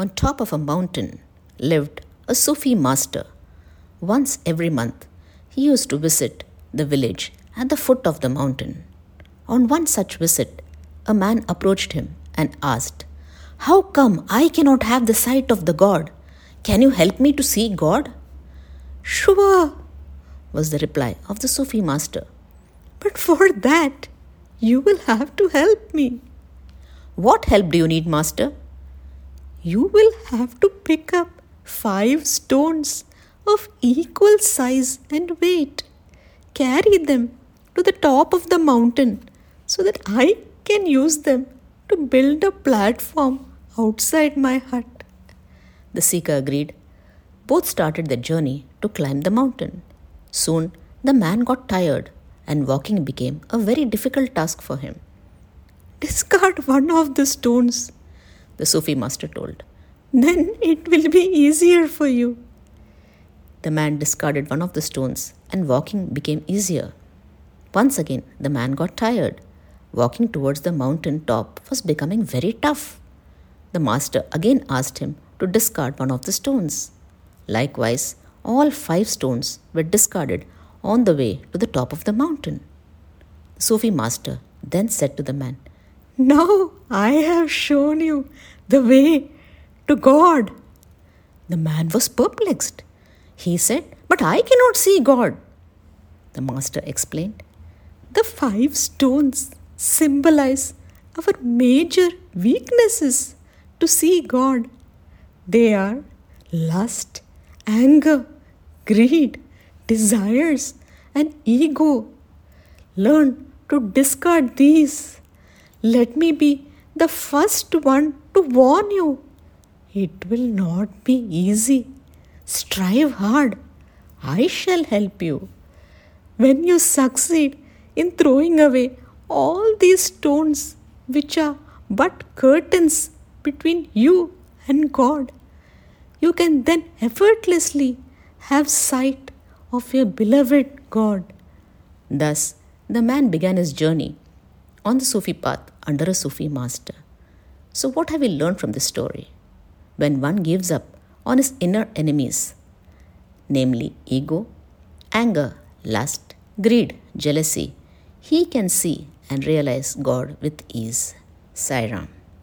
On top of a mountain lived a Sufi master. Once every month, he used to visit the village at the foot of the mountain. On one such visit, a man approached him and asked, How come I cannot have the sight of the God? Can you help me to see God? Sure, was the reply of the Sufi master. But for that, you will have to help me. What help do you need, master? You will have to pick up five stones of equal size and weight. Carry them to the top of the mountain so that I can use them to build a platform outside my hut. The seeker agreed. Both started their journey to climb the mountain. Soon the man got tired and walking became a very difficult task for him. Discard one of the stones the Sufi master told. Then it will be easier for you. The man discarded one of the stones and walking became easier. Once again, the man got tired. Walking towards the mountain top was becoming very tough. The master again asked him to discard one of the stones. Likewise, all five stones were discarded on the way to the top of the mountain. The Sufi master then said to the man, now I have shown you the way to God. The man was perplexed. He said, But I cannot see God. The master explained, The five stones symbolize our major weaknesses to see God. They are lust, anger, greed, desires, and ego. Learn to discard these let me be the first one to warn you. It will not be easy. Strive hard. I shall help you. When you succeed in throwing away all these stones, which are but curtains between you and God, you can then effortlessly have sight of your beloved God. Thus, the man began his journey on the Sufi path under a Sufi master. So, what have we learned from this story? When one gives up on his inner enemies, namely ego, anger, lust, greed, jealousy, he can see and realize God with ease. Sai Ram.